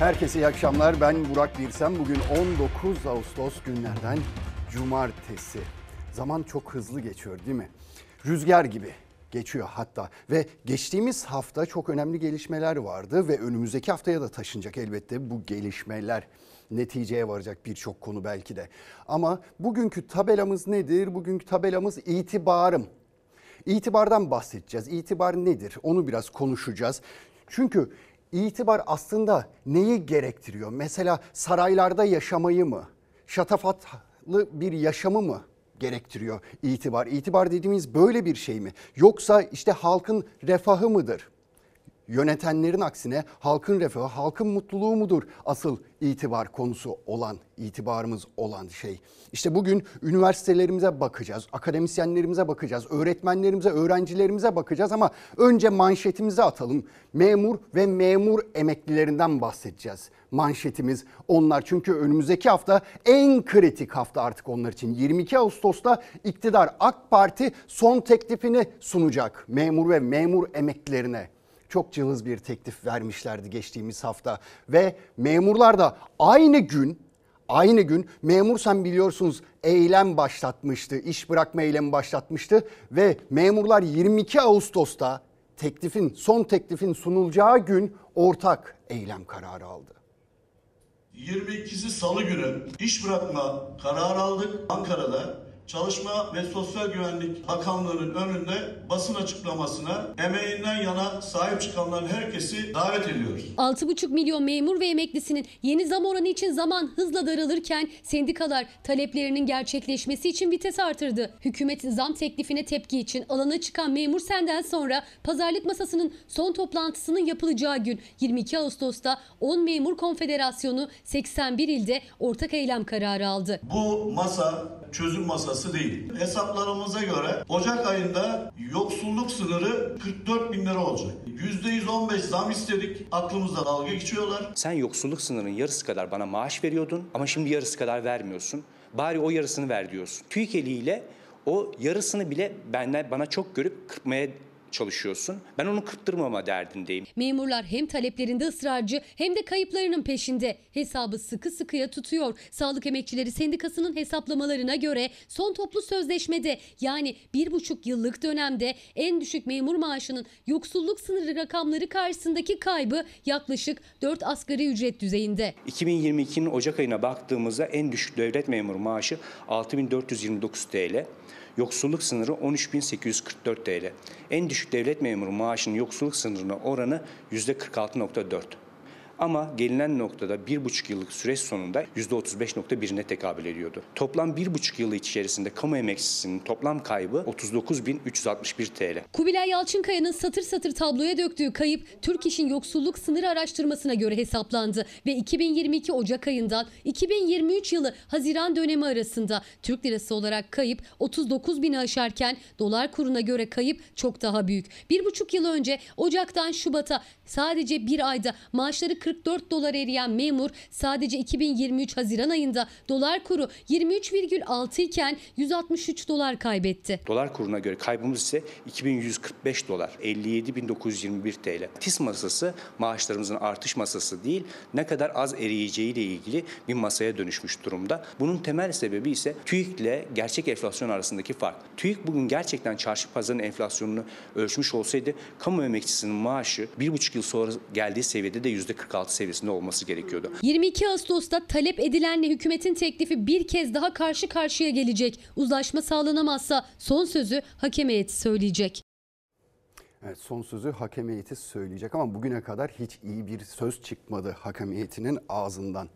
Herkese iyi akşamlar. Ben Burak Birsem. Bugün 19 Ağustos günlerden cumartesi. Zaman çok hızlı geçiyor değil mi? Rüzgar gibi geçiyor hatta ve geçtiğimiz hafta çok önemli gelişmeler vardı ve önümüzdeki haftaya da taşınacak elbette bu gelişmeler neticeye varacak birçok konu belki de. Ama bugünkü tabelamız nedir? Bugünkü tabelamız itibarım. İtibardan bahsedeceğiz. İtibar nedir? Onu biraz konuşacağız. Çünkü itibar aslında neyi gerektiriyor? Mesela saraylarda yaşamayı mı? Şatafatlı bir yaşamı mı gerektiriyor itibar? İtibar dediğimiz böyle bir şey mi? Yoksa işte halkın refahı mıdır? Yönetenlerin aksine halkın refahı, halkın mutluluğu mudur asıl itibar konusu olan, itibarımız olan şey. İşte bugün üniversitelerimize bakacağız, akademisyenlerimize bakacağız, öğretmenlerimize, öğrencilerimize bakacağız ama önce manşetimizi atalım. Memur ve memur emeklilerinden bahsedeceğiz. Manşetimiz onlar çünkü önümüzdeki hafta en kritik hafta artık onlar için. 22 Ağustos'ta iktidar AK Parti son teklifini sunacak memur ve memur emeklilerine çok cılız bir teklif vermişlerdi geçtiğimiz hafta ve memurlar da aynı gün aynı gün memur sen biliyorsunuz eylem başlatmıştı. iş bırakma eylemi başlatmıştı ve memurlar 22 Ağustos'ta teklifin son teklifin sunulacağı gün ortak eylem kararı aldı. 22'si Salı günü iş bırakma kararı aldık Ankara'da. Çalışma ve Sosyal Güvenlik Bakanlığı'nın önünde basın açıklamasına emeğinden yana sahip çıkanların herkesi davet ediyoruz. 6,5 milyon memur ve emeklisinin yeni zam oranı için zaman hızla daralırken sendikalar taleplerinin gerçekleşmesi için vites artırdı. Hükümet zam teklifine tepki için alana çıkan memur senden sonra pazarlık masasının son toplantısının yapılacağı gün 22 Ağustos'ta 10 Memur Konfederasyonu 81 ilde ortak eylem kararı aldı. Bu masa çözüm masası değil. Hesaplarımıza göre Ocak ayında yoksulluk sınırı 44 bin lira olacak. %115 zam istedik. Aklımızda dalga geçiyorlar. Sen yoksulluk sınırının yarısı kadar bana maaş veriyordun ama şimdi yarısı kadar vermiyorsun. Bari o yarısını ver diyorsun. TÜİK eliyle o yarısını bile benden bana çok görüp kırpmaya çalışıyorsun. Ben onu kırptırmama derdindeyim. Memurlar hem taleplerinde ısrarcı hem de kayıplarının peşinde. Hesabı sıkı sıkıya tutuyor. Sağlık Emekçileri Sendikası'nın hesaplamalarına göre son toplu sözleşmede yani bir buçuk yıllık dönemde en düşük memur maaşının yoksulluk sınırı rakamları karşısındaki kaybı yaklaşık 4 asgari ücret düzeyinde. 2022'nin Ocak ayına baktığımızda en düşük devlet memuru maaşı 6429 TL. Yoksulluk sınırı 13.844 TL. En düşük devlet memuru maaşının yoksulluk sınırına oranı %46.4. Ama gelinen noktada bir buçuk yıllık süreç sonunda %35.1'ine tekabül ediyordu. Toplam bir buçuk yılı içerisinde kamu emekçisinin toplam kaybı 39.361 TL. Kubilay Yalçınkaya'nın satır satır tabloya döktüğü kayıp Türk İş'in yoksulluk sınır araştırmasına göre hesaplandı ve 2022 Ocak ayından 2023 yılı Haziran dönemi arasında Türk lirası olarak kayıp 39 bini aşarken dolar kuruna göre kayıp çok daha büyük. Bir buçuk yıl önce Ocak'tan Şubat'a sadece bir ayda maaşları 44 dolar eriyen memur sadece 2023 Haziran ayında dolar kuru 23,6 iken 163 dolar kaybetti. Dolar kuruna göre kaybımız ise 2145 dolar, 57.921 TL. TİS masası maaşlarımızın artış masası değil, ne kadar az eriyeceği ile ilgili bir masaya dönüşmüş durumda. Bunun temel sebebi ise TÜİK ile gerçek enflasyon arasındaki fark. TÜİK bugün gerçekten çarşı pazarın enflasyonunu ölçmüş olsaydı kamu emekçisinin maaşı bir buçuk yıl sonra geldiği seviyede de %46 seviyesinde olması gerekiyordu. 22 Ağustos'ta talep edilenle hükümetin teklifi bir kez daha karşı karşıya gelecek. Uzlaşma sağlanamazsa son sözü hakem heyeti söyleyecek. Evet, son sözü hakem heyeti söyleyecek ama bugüne kadar hiç iyi bir söz çıkmadı hakem heyetinin ağzından.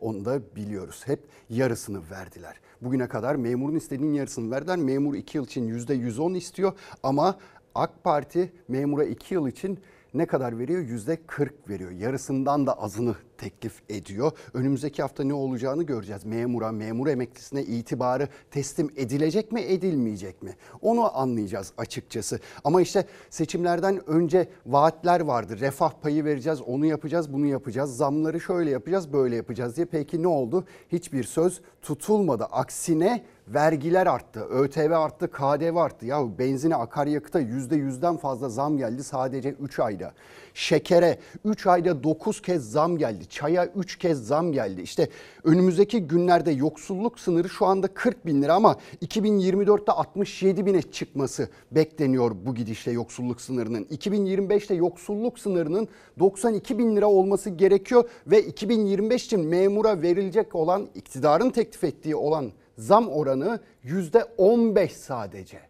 Onu da biliyoruz. Hep yarısını verdiler. Bugüne kadar memurun istediğinin yarısını verdiler. Memur 2 yıl için %110 istiyor ama AK Parti memura 2 yıl için ne kadar veriyor? Yüzde 40 veriyor. Yarısından da azını teklif ediyor. Önümüzdeki hafta ne olacağını göreceğiz. Memura, memur emeklisine itibarı teslim edilecek mi, edilmeyecek mi? Onu anlayacağız açıkçası. Ama işte seçimlerden önce vaatler vardı. Refah payı vereceğiz, onu yapacağız, bunu yapacağız. Zamları şöyle yapacağız, böyle yapacağız diye. Peki ne oldu? Hiçbir söz tutulmadı. Aksine vergiler arttı, ÖTV arttı, KDV arttı. Ya benzine, akaryakıta %100'den fazla zam geldi sadece 3 ayda. Şekere 3 ayda 9 kez zam geldi. Çaya 3 kez zam geldi. İşte önümüzdeki günlerde yoksulluk sınırı şu anda 40 bin lira ama 2024'te 67 bine çıkması bekleniyor bu gidişle yoksulluk sınırının. 2025'te yoksulluk sınırının 92 bin lira olması gerekiyor ve 2025 için memura verilecek olan iktidarın teklif ettiği olan zam oranı %15 sadece.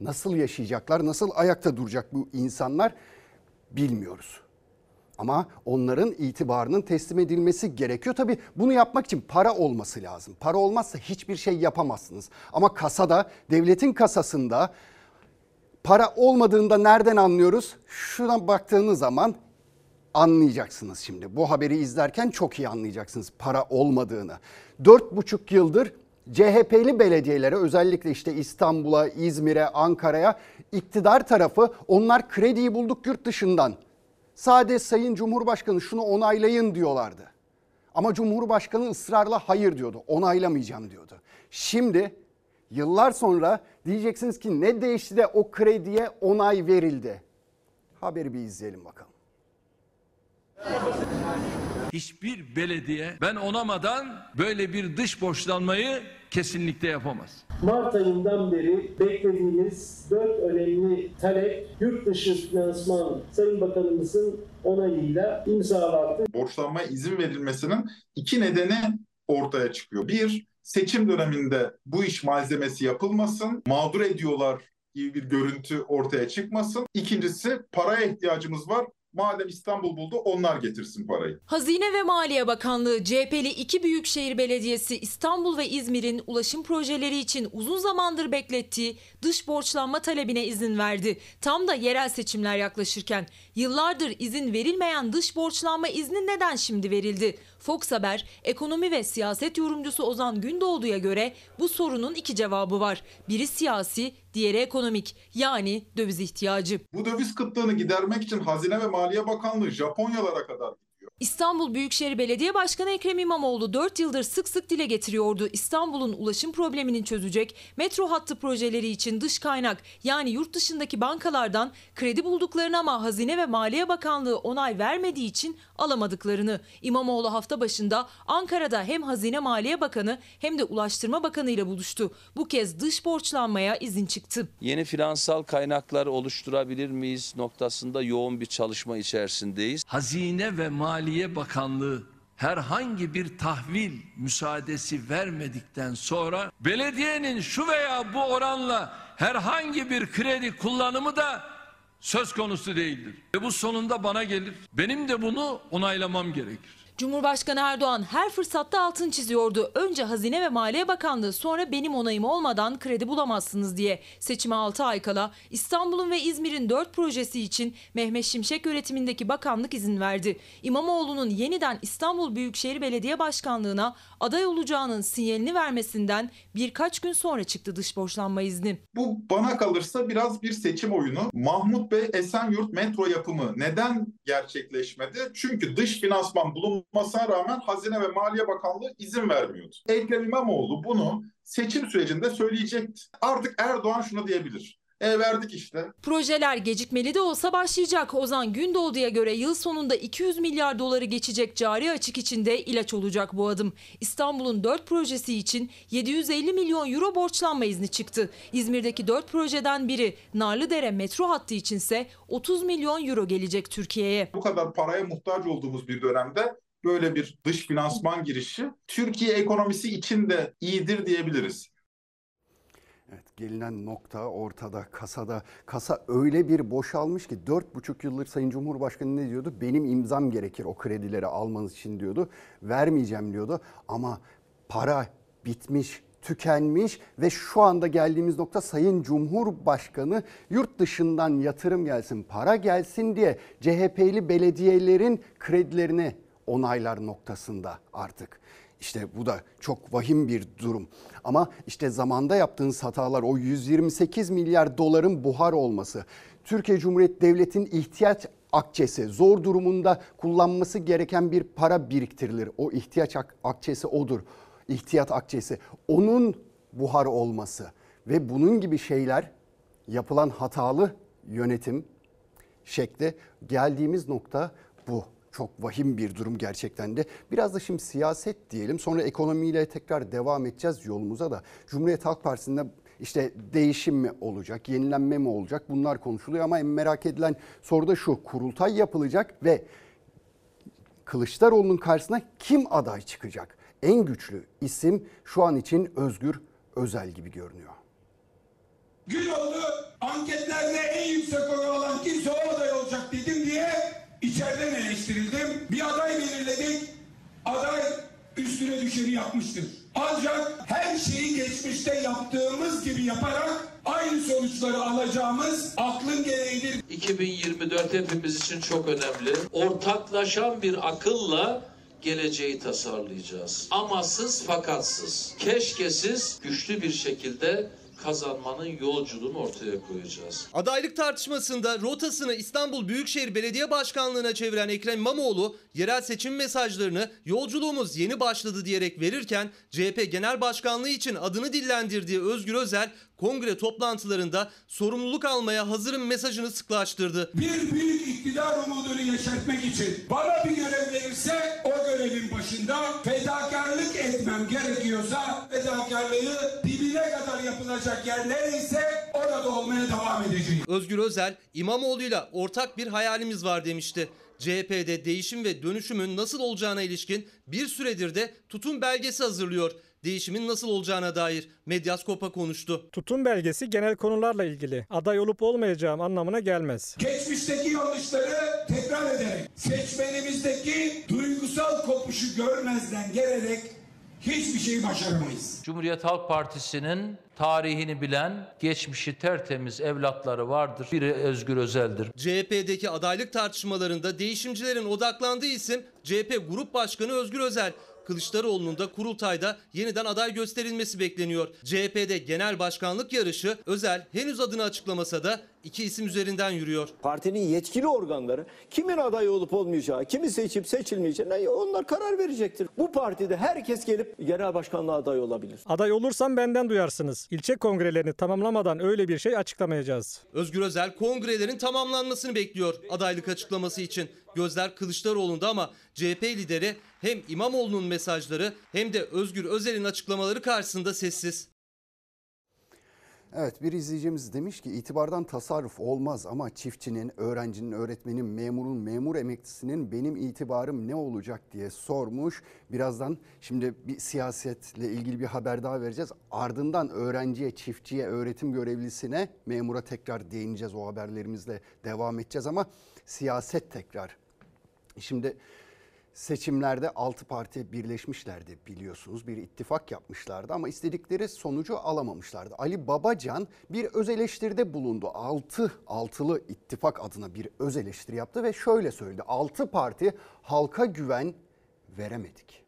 Nasıl yaşayacaklar, nasıl ayakta duracak bu insanlar bilmiyoruz. Ama onların itibarının teslim edilmesi gerekiyor. Tabii bunu yapmak için para olması lazım. Para olmazsa hiçbir şey yapamazsınız. Ama kasada, devletin kasasında para olmadığında nereden anlıyoruz? Şuna baktığınız zaman anlayacaksınız şimdi. Bu haberi izlerken çok iyi anlayacaksınız para olmadığını. Dört buçuk yıldır CHP'li belediyelere özellikle işte İstanbul'a, İzmir'e, Ankara'ya iktidar tarafı onlar krediyi bulduk yurt dışından. Sadece Sayın Cumhurbaşkanı şunu onaylayın diyorlardı. Ama Cumhurbaşkanı ısrarla hayır diyordu. Onaylamayacağım diyordu. Şimdi yıllar sonra diyeceksiniz ki ne değişti de o krediye onay verildi. Haberi bir izleyelim bakalım. Hiçbir belediye ben onamadan böyle bir dış borçlanmayı kesinlikle yapamaz. Mart ayından beri beklediğimiz dört önemli talep yurt dışı finansman Sayın Bakanımızın onayıyla imzalandı. borçlanmaya izin verilmesinin iki nedeni ortaya çıkıyor. Bir, seçim döneminde bu iş malzemesi yapılmasın, mağdur ediyorlar gibi bir görüntü ortaya çıkmasın. İkincisi, paraya ihtiyacımız var. Madem İstanbul buldu onlar getirsin parayı. Hazine ve Maliye Bakanlığı CHP'li iki büyükşehir belediyesi İstanbul ve İzmir'in ulaşım projeleri için uzun zamandır beklettiği dış borçlanma talebine izin verdi. Tam da yerel seçimler yaklaşırken yıllardır izin verilmeyen dış borçlanma izni neden şimdi verildi? Fox Haber, ekonomi ve siyaset yorumcusu Ozan Gündoğdu'ya göre bu sorunun iki cevabı var. Biri siyasi, diğeri ekonomik yani döviz ihtiyacı. Bu döviz kıtlığını gidermek için Hazine ve Maliye Bakanlığı Japonyalara kadar. İstanbul Büyükşehir Belediye Başkanı Ekrem İmamoğlu 4 yıldır sık sık dile getiriyordu. İstanbul'un ulaşım problemini çözecek metro hattı projeleri için dış kaynak yani yurt dışındaki bankalardan kredi bulduklarını ama Hazine ve Maliye Bakanlığı onay vermediği için alamadıklarını. İmamoğlu hafta başında Ankara'da hem Hazine Maliye Bakanı hem de Ulaştırma Bakanı ile buluştu. Bu kez dış borçlanmaya izin çıktı. yeni finansal kaynaklar oluşturabilir miyiz noktasında yoğun bir çalışma içerisindeyiz. Hazine ve Maliye Bakanlığı herhangi bir tahvil müsaadesi vermedikten sonra belediyenin şu veya bu oranla herhangi bir kredi kullanımı da söz konusu değildir. Ve bu sonunda bana gelir. Benim de bunu onaylamam gerekir. Cumhurbaşkanı Erdoğan her fırsatta altın çiziyordu. Önce Hazine ve Maliye Bakanlığı sonra benim onayım olmadan kredi bulamazsınız diye. Seçime 6 ay kala İstanbul'un ve İzmir'in 4 projesi için Mehmet Şimşek yönetimindeki bakanlık izin verdi. İmamoğlu'nun yeniden İstanbul Büyükşehir Belediye Başkanlığı'na aday olacağının sinyalini vermesinden birkaç gün sonra çıktı dış borçlanma izni. Bu bana kalırsa biraz bir seçim oyunu. Mahmut Bey Esenyurt metro yapımı neden gerçekleşmedi? Çünkü dış finansman bulunmasına rağmen Hazine ve Maliye Bakanlığı izin vermiyordu. Ekrem İmamoğlu bunu seçim sürecinde söyleyecekti. Artık Erdoğan şunu diyebilir. E verdik işte. Projeler gecikmeli de olsa başlayacak. Ozan Gündoğdu'ya göre yıl sonunda 200 milyar doları geçecek cari açık içinde ilaç olacak bu adım. İstanbul'un 4 projesi için 750 milyon euro borçlanma izni çıktı. İzmir'deki 4 projeden biri Narlıdere metro hattı içinse 30 milyon euro gelecek Türkiye'ye. Bu kadar paraya muhtaç olduğumuz bir dönemde böyle bir dış finansman girişi Türkiye ekonomisi için de iyidir diyebiliriz. Evet gelinen nokta ortada kasada. Kasa öyle bir boşalmış ki 4,5 yıldır Sayın Cumhurbaşkanı ne diyordu? Benim imzam gerekir o kredileri almanız için diyordu. Vermeyeceğim diyordu ama para bitmiş, tükenmiş ve şu anda geldiğimiz nokta Sayın Cumhurbaşkanı yurt dışından yatırım gelsin, para gelsin diye CHP'li belediyelerin kredilerini onaylar noktasında artık. İşte bu da çok vahim bir durum. Ama işte zamanda yaptığınız hatalar o 128 milyar doların buhar olması, Türkiye Cumhuriyeti Devleti'nin ihtiyaç akçesi, zor durumunda kullanması gereken bir para biriktirilir. O ihtiyaç ak- akçesi odur. İhtiyat akçesi. Onun buhar olması ve bunun gibi şeyler yapılan hatalı yönetim şekli geldiğimiz nokta bu. Çok vahim bir durum gerçekten de. Biraz da şimdi siyaset diyelim. Sonra ekonomiyle tekrar devam edeceğiz yolumuza da. Cumhuriyet Halk Partisi'nde işte değişim mi olacak, yenilenme mi olacak bunlar konuşuluyor ama en merak edilen soru da şu. Kurultay yapılacak ve Kılıçdaroğlu'nun karşısına kim aday çıkacak? En güçlü isim şu an için Özgür Özel gibi görünüyor. Güloğlu anketlerde en yüksek oy alan kimse o aday olacak dedim diye içeriden eleştirildim. Bir aday belirledik. Aday üstüne düşeni yapmıştır. Ancak her şeyi geçmişte yaptığımız gibi yaparak aynı sonuçları alacağımız aklın gereğidir. 2024 hepimiz için çok önemli. Ortaklaşan bir akılla geleceği tasarlayacağız. Amasız fakatsız, keşkesiz, güçlü bir şekilde kazanmanın yolculuğunu ortaya koyacağız. Adaylık tartışmasında rotasını İstanbul Büyükşehir Belediye Başkanlığı'na çeviren Ekrem İmamoğlu yerel seçim mesajlarını yolculuğumuz yeni başladı diyerek verirken CHP Genel Başkanlığı için adını dillendirdiği Özgür Özel kongre toplantılarında sorumluluk almaya hazırım mesajını sıklaştırdı. Bir büyük iktidar umudunu yeşertmek için bana bir görev verirse o görevin başında fedakarlık etmem gerekiyorsa fedakarlığı dibine kadar yapılacak yer nereyse orada olmaya devam edeceğim. Özgür Özel İmamoğlu'yla ortak bir hayalimiz var demişti. CHP'de değişim ve dönüşümün nasıl olacağına ilişkin bir süredir de tutum belgesi hazırlıyor. Değişimin nasıl olacağına dair Medyaskop'a konuştu. Tutum belgesi genel konularla ilgili. Aday olup olmayacağım anlamına gelmez. Geçmişteki yanlışları tekrar ederek seçmenimizdeki duygusal kopuşu görmezden gelerek hiçbir şey başaramayız. Cumhuriyet Halk Partisi'nin tarihini bilen, geçmişi tertemiz evlatları vardır. Biri Özgür Özel'dir. CHP'deki adaylık tartışmalarında değişimcilerin odaklandığı isim CHP Grup Başkanı Özgür Özel. Kılıçdaroğlu'nun da kurultayda yeniden aday gösterilmesi bekleniyor. CHP'de genel başkanlık yarışı Özel henüz adını açıklamasa da iki isim üzerinden yürüyor. Partinin yetkili organları kimin aday olup olmayacağı, kimi seçip seçilmeyeceğine onlar karar verecektir. Bu partide herkes gelip genel başkanlığa aday olabilir. Aday olursam benden duyarsınız. İlçe kongrelerini tamamlamadan öyle bir şey açıklamayacağız. Özgür Özel kongrelerin tamamlanmasını bekliyor adaylık açıklaması için. Gözler Kılıçdaroğlu'nda ama CHP lideri hem İmamoğlu'nun mesajları hem de Özgür Özel'in açıklamaları karşısında sessiz. Evet bir izleyicimiz demiş ki itibardan tasarruf olmaz ama çiftçinin, öğrencinin, öğretmenin, memurun, memur emeklisinin benim itibarım ne olacak diye sormuş. Birazdan şimdi bir siyasetle ilgili bir haber daha vereceğiz. Ardından öğrenciye, çiftçiye, öğretim görevlisine, memura tekrar değineceğiz. O haberlerimizle devam edeceğiz ama siyaset tekrar. Şimdi seçimlerde 6 parti birleşmişlerdi biliyorsunuz. Bir ittifak yapmışlardı ama istedikleri sonucu alamamışlardı. Ali Babacan bir öz eleştiride bulundu. 6 altılı ittifak adına bir öz eleştiri yaptı ve şöyle söyledi. 6 parti halka güven veremedik.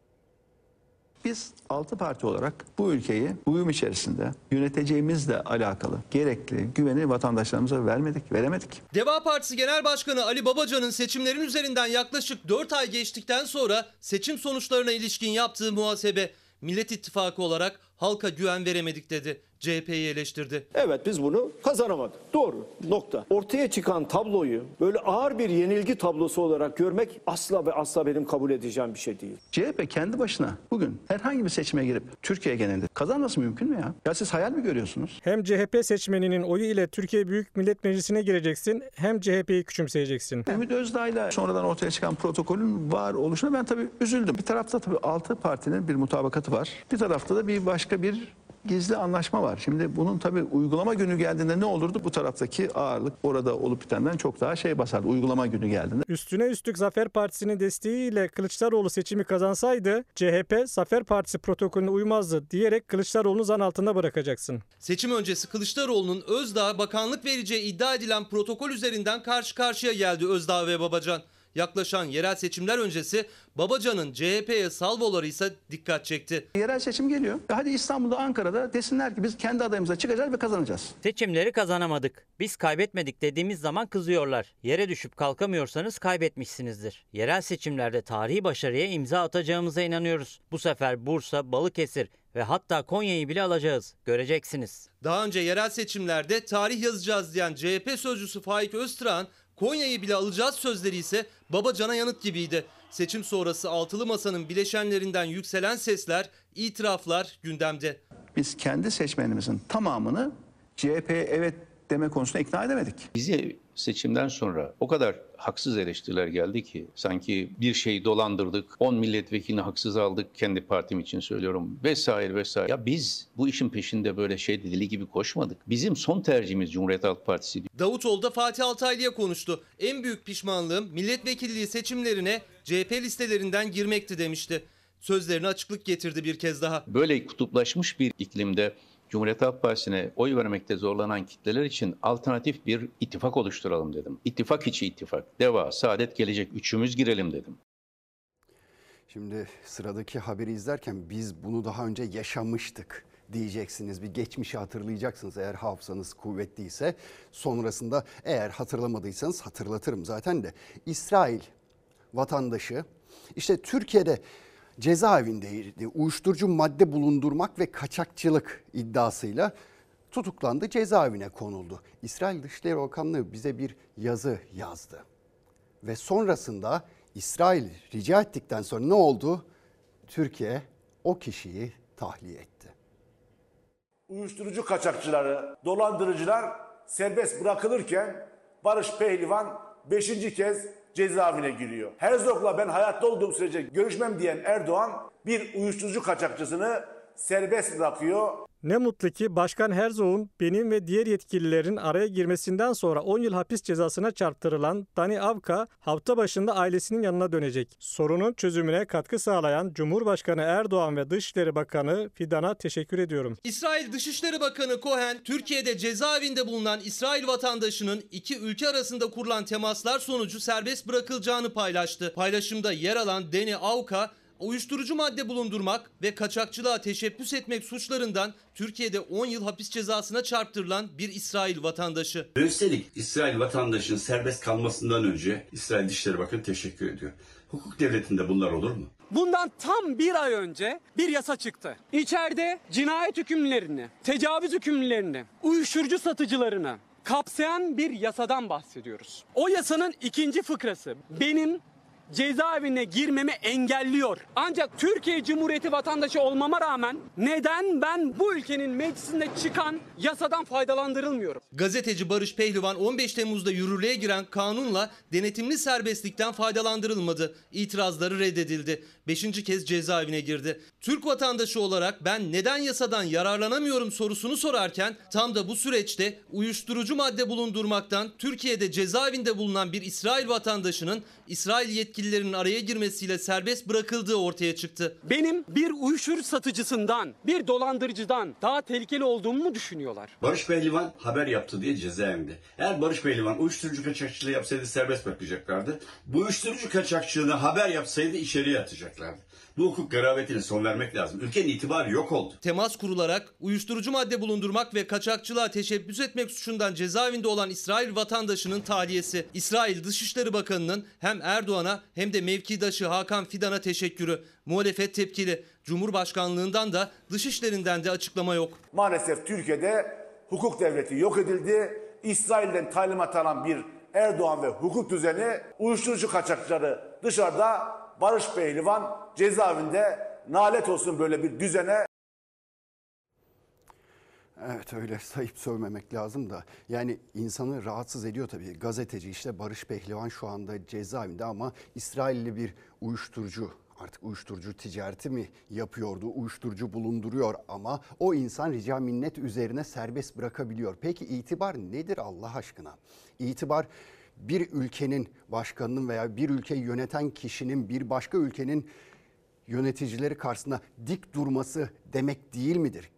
Biz altı parti olarak bu ülkeyi uyum içerisinde yöneteceğimizle alakalı gerekli güveni vatandaşlarımıza vermedik, veremedik. Deva Partisi Genel Başkanı Ali Babacan'ın seçimlerin üzerinden yaklaşık 4 ay geçtikten sonra seçim sonuçlarına ilişkin yaptığı muhasebe Millet İttifakı olarak halka güven veremedik dedi. CHP'yi eleştirdi. Evet biz bunu kazanamadık. Doğru. Nokta. Ortaya çıkan tabloyu böyle ağır bir yenilgi tablosu olarak görmek asla ve asla benim kabul edeceğim bir şey değil. CHP kendi başına bugün herhangi bir seçime girip Türkiye genelinde kazanması mümkün mü ya? Ya siz hayal mi görüyorsunuz? Hem CHP seçmeninin oyu ile Türkiye Büyük Millet Meclisi'ne gireceksin hem CHP'yi küçümseyeceksin. Ümit Özdağ'la sonradan ortaya çıkan protokolün var oluşuna ben tabii üzüldüm. Bir tarafta tabii altı partinin bir mutabakatı var. Bir tarafta da bir başka bir gizli anlaşma var. Şimdi bunun tabii uygulama günü geldiğinde ne olurdu? Bu taraftaki ağırlık orada olup bitenden çok daha şey basardı. Uygulama günü geldiğinde. Üstüne üstlük Zafer Partisi'nin desteğiyle Kılıçdaroğlu seçimi kazansaydı CHP Zafer Partisi protokolüne uymazdı diyerek Kılıçdaroğlu'nu zan altında bırakacaksın. Seçim öncesi Kılıçdaroğlu'nun Özdağ'a bakanlık vereceği iddia edilen protokol üzerinden karşı karşıya geldi Özdağ ve Babacan. Yaklaşan yerel seçimler öncesi Babacan'ın CHP'ye salvoları ise dikkat çekti. Yerel seçim geliyor. Hadi İstanbul'da, Ankara'da desinler ki biz kendi adayımıza çıkacağız ve kazanacağız. Seçimleri kazanamadık. Biz kaybetmedik dediğimiz zaman kızıyorlar. Yere düşüp kalkamıyorsanız kaybetmişsinizdir. Yerel seçimlerde tarihi başarıya imza atacağımıza inanıyoruz. Bu sefer Bursa, Balıkesir ve hatta Konya'yı bile alacağız. Göreceksiniz. Daha önce yerel seçimlerde tarih yazacağız diyen CHP sözcüsü Faik Öztürk'ün Konya'yı bile alacağız sözleri ise Babacan'a yanıt gibiydi. Seçim sonrası altılı masanın bileşenlerinden yükselen sesler, itiraflar gündemde. Biz kendi seçmenimizin tamamını CHP'ye evet deme konusunda ikna edemedik. Bize seçimden sonra o kadar haksız eleştiriler geldi ki sanki bir şey dolandırdık, 10 milletvekilini haksız aldık kendi partim için söylüyorum vesaire vesaire. Ya biz bu işin peşinde böyle şey deli gibi koşmadık. Bizim son tercihimiz Cumhuriyet Halk Partisi. Davutoğlu da Fatih Altaylı'ya konuştu. En büyük pişmanlığım milletvekilliği seçimlerine CHP listelerinden girmekti demişti. Sözlerine açıklık getirdi bir kez daha. Böyle kutuplaşmış bir iklimde Cumhuriyet Halk Partisi'ne oy vermekte zorlanan kitleler için alternatif bir ittifak oluşturalım dedim. İttifak içi ittifak. Deva, Saadet Gelecek üçümüz girelim dedim. Şimdi sıradaki haberi izlerken biz bunu daha önce yaşamıştık diyeceksiniz. Bir geçmişi hatırlayacaksınız eğer hafızanız kuvvetliyse. Sonrasında eğer hatırlamadıysanız hatırlatırım zaten de. İsrail vatandaşı işte Türkiye'de cezaevindeydi. Uyuşturucu madde bulundurmak ve kaçakçılık iddiasıyla tutuklandı, cezaevine konuldu. İsrail Dışişleri Bakanlığı bize bir yazı yazdı. Ve sonrasında İsrail rica ettikten sonra ne oldu? Türkiye o kişiyi tahliye etti. Uyuşturucu kaçakçıları, dolandırıcılar serbest bırakılırken Barış Pehlivan 5. kez cezaevine giriyor. Herzog'la ben hayatta olduğum sürece görüşmem diyen Erdoğan bir uyuşturucu kaçakçısını serbest bırakıyor. Ne mutlu ki Başkan Herzog'un benim ve diğer yetkililerin araya girmesinden sonra 10 yıl hapis cezasına çarptırılan Dani Avka hafta başında ailesinin yanına dönecek. Sorunun çözümüne katkı sağlayan Cumhurbaşkanı Erdoğan ve Dışişleri Bakanı Fidan'a teşekkür ediyorum. İsrail Dışişleri Bakanı Cohen, Türkiye'de cezaevinde bulunan İsrail vatandaşının iki ülke arasında kurulan temaslar sonucu serbest bırakılacağını paylaştı. Paylaşımda yer alan Deni Avka, uyuşturucu madde bulundurmak ve kaçakçılığa teşebbüs etmek suçlarından Türkiye'de 10 yıl hapis cezasına çarptırılan bir İsrail vatandaşı. Üstelik İsrail vatandaşının serbest kalmasından önce İsrail Dışişleri Bakanı teşekkür ediyor. Hukuk devletinde bunlar olur mu? Bundan tam bir ay önce bir yasa çıktı. İçeride cinayet hükümlerini, tecavüz hükümlerini, uyuşturucu satıcılarını kapsayan bir yasadan bahsediyoruz. O yasanın ikinci fıkrası benim cezaevine girmemi engelliyor. Ancak Türkiye Cumhuriyeti vatandaşı olmama rağmen neden ben bu ülkenin meclisinde çıkan yasadan faydalandırılmıyorum? Gazeteci Barış Pehlivan 15 Temmuz'da yürürlüğe giren kanunla denetimli serbestlikten faydalandırılmadı. İtirazları reddedildi. Beşinci kez cezaevine girdi. Türk vatandaşı olarak ben neden yasadan yararlanamıyorum sorusunu sorarken tam da bu süreçte uyuşturucu madde bulundurmaktan Türkiye'de cezaevinde bulunan bir İsrail vatandaşının İsrail yetkililerinin araya girmesiyle serbest bırakıldığı ortaya çıktı. Benim bir uyuşturucu satıcısından, bir dolandırıcıdan daha tehlikeli olduğumu mu düşünüyorlar? Barış Pehlivan haber yaptı diye cezaevinde. Eğer Barış Pehlivan uyuşturucu kaçakçılığı yapsaydı serbest bırakacaklardı. Bu uyuşturucu kaçakçılığını haber yapsaydı içeriye atacaklardı. Bu hukuk garabetine son vermek lazım. Ülkenin itibarı yok oldu. Temas kurularak uyuşturucu madde bulundurmak ve kaçakçılığa teşebbüs etmek suçundan cezaevinde olan İsrail vatandaşının tahliyesi. İsrail Dışişleri Bakanı'nın hem Erdoğan'a hem de mevkidaşı Hakan Fidan'a teşekkürü. Muhalefet tepkili. Cumhurbaşkanlığından da dışişlerinden de açıklama yok. Maalesef Türkiye'de hukuk devleti yok edildi. İsrail'den talimat alan bir Erdoğan ve hukuk düzeni uyuşturucu kaçakçıları dışarıda Barış Pehlivan cezaevinde nalet olsun böyle bir düzene. Evet öyle sayıp sövmemek lazım da yani insanı rahatsız ediyor tabii. Gazeteci işte Barış Pehlivan şu anda cezaevinde ama İsrailli bir uyuşturucu artık uyuşturucu ticareti mi yapıyordu, uyuşturucu bulunduruyor ama o insan rica minnet üzerine serbest bırakabiliyor. Peki itibar nedir Allah aşkına? İtibar bir ülkenin başkanının veya bir ülkeyi yöneten kişinin bir başka ülkenin yöneticileri karşısında dik durması demek değil midir?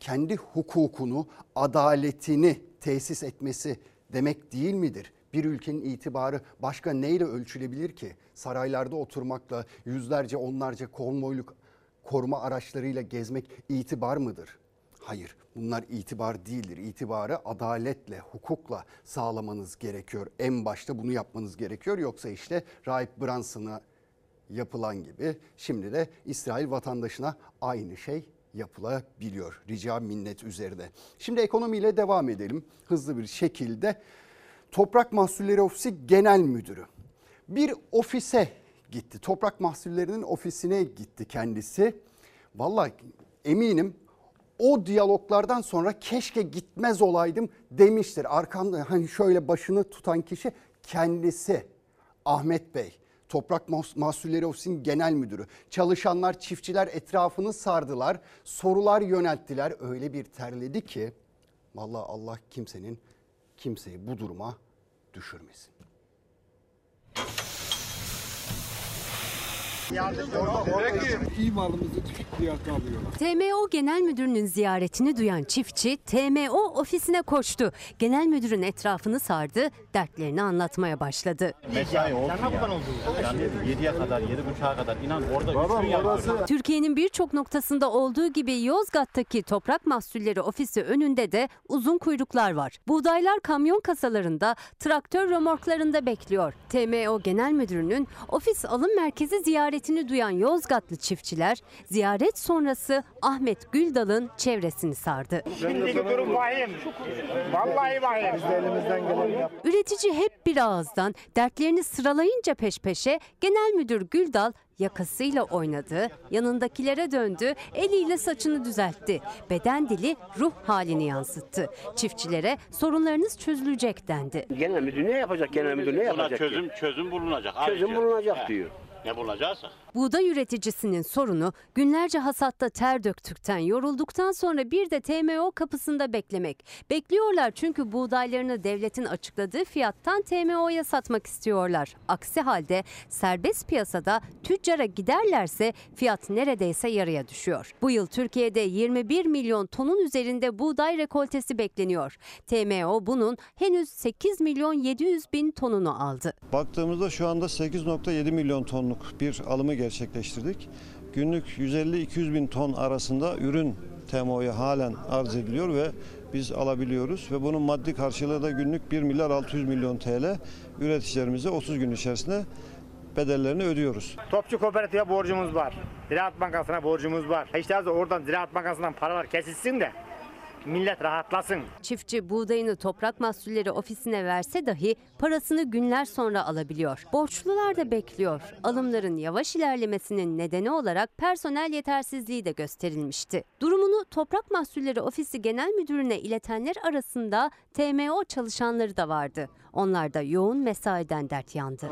Kendi hukukunu, adaletini tesis etmesi demek değil midir? Bir ülkenin itibarı başka neyle ölçülebilir ki? Saraylarda oturmakla, yüzlerce onlarca konvoyluk koruma araçlarıyla gezmek itibar mıdır? Hayır, bunlar itibar değildir. İtibarı adaletle, hukukla sağlamanız gerekiyor. En başta bunu yapmanız gerekiyor. Yoksa işte Rahip Branson'a yapılan gibi şimdi de İsrail vatandaşına aynı şey yapılabiliyor. Rica minnet üzerine. Şimdi ekonomiyle devam edelim hızlı bir şekilde. Toprak Mahsulleri Ofisi Genel Müdürü bir ofise gitti. Toprak Mahsullerinin ofisine gitti kendisi. Vallahi eminim o diyaloglardan sonra keşke gitmez olaydım demiştir. Arkamda hani şöyle başını tutan kişi kendisi Ahmet Bey. Toprak Mahsulleri Ofisi'nin genel müdürü. Çalışanlar, çiftçiler etrafını sardılar. Sorular yönelttiler. Öyle bir terledi ki vallahi Allah kimsenin kimseyi bu duruma düşürmesin. İyi malımızı diye kalıyorlar. TMO Genel Müdürü'nün ziyaretini duyan çiftçi TMO ofisine koştu. Genel Müdürün etrafını sardı, dertlerini anlatmaya başladı. Mesai oldu ya. Yani 7'ye kadar, 7.30'a kadar inan orada üçün yapıyor. Türkiye'nin birçok noktasında olduğu gibi Yozgat'taki Toprak Mahsulleri Ofisi önünde de uzun kuyruklar var. Buğdaylar kamyon kasalarında, traktör römorklarında bekliyor. TMO Genel Müdürü'nün ofis alım merkezi ziyaretini duyan Yozgatlı çiftçiler ziyaret sonrası Ahmet Güldal'ın çevresini sardı. Şimdiki durum vahim. Vallahi vahim. Biz de elimizden geleni. Üretici hep bir ağızdan dertlerini sıralayınca peş peşe Genel Müdür Güldal yakasıyla oynadı, yanındakilere döndü, eliyle saçını düzeltti. Beden dili ruh halini yansıttı. Çiftçilere sorunlarınız çözülecek dendi. Genel müdür ne yapacak? Genel müdür ne yapacak? Buna çözüm çözüm bulunacak. Çözüm Ayrıca. bulunacak He. Diyor. Ne bulacaksa. Buğday üreticisinin sorunu günlerce hasatta ter döktükten, yorulduktan sonra bir de TMO kapısında beklemek. Bekliyorlar çünkü buğdaylarını devletin açıkladığı fiyattan TMO'ya satmak istiyorlar. Aksi halde serbest piyasada tüccara giderlerse fiyat neredeyse yarıya düşüyor. Bu yıl Türkiye'de 21 milyon tonun üzerinde buğday rekoltesi bekleniyor. TMO bunun henüz 8 milyon 700 bin tonunu aldı. Baktığımızda şu anda 8.7 milyon tonluk bir alımı gerçekleştirdik. Günlük 150-200 bin ton arasında ürün TMO'ya halen arz ediliyor ve biz alabiliyoruz ve bunun maddi karşılığı da günlük 1 milyar 600 milyon TL üreticilerimize 30 gün içerisinde bedellerini ödüyoruz. Topçu Kooperatif'e borcumuz var. Ziraat Bankası'na borcumuz var. İşte az oradan Ziraat Bankası'ndan paralar kesilsin de millet rahatlasın. Çiftçi buğdayını toprak mahsulleri ofisine verse dahi parasını günler sonra alabiliyor. Borçlular da bekliyor. Alımların yavaş ilerlemesinin nedeni olarak personel yetersizliği de gösterilmişti. Durumunu Toprak Mahsulleri Ofisi Genel Müdürüne iletenler arasında TMO çalışanları da vardı. Onlar da yoğun mesaiden dert yandı.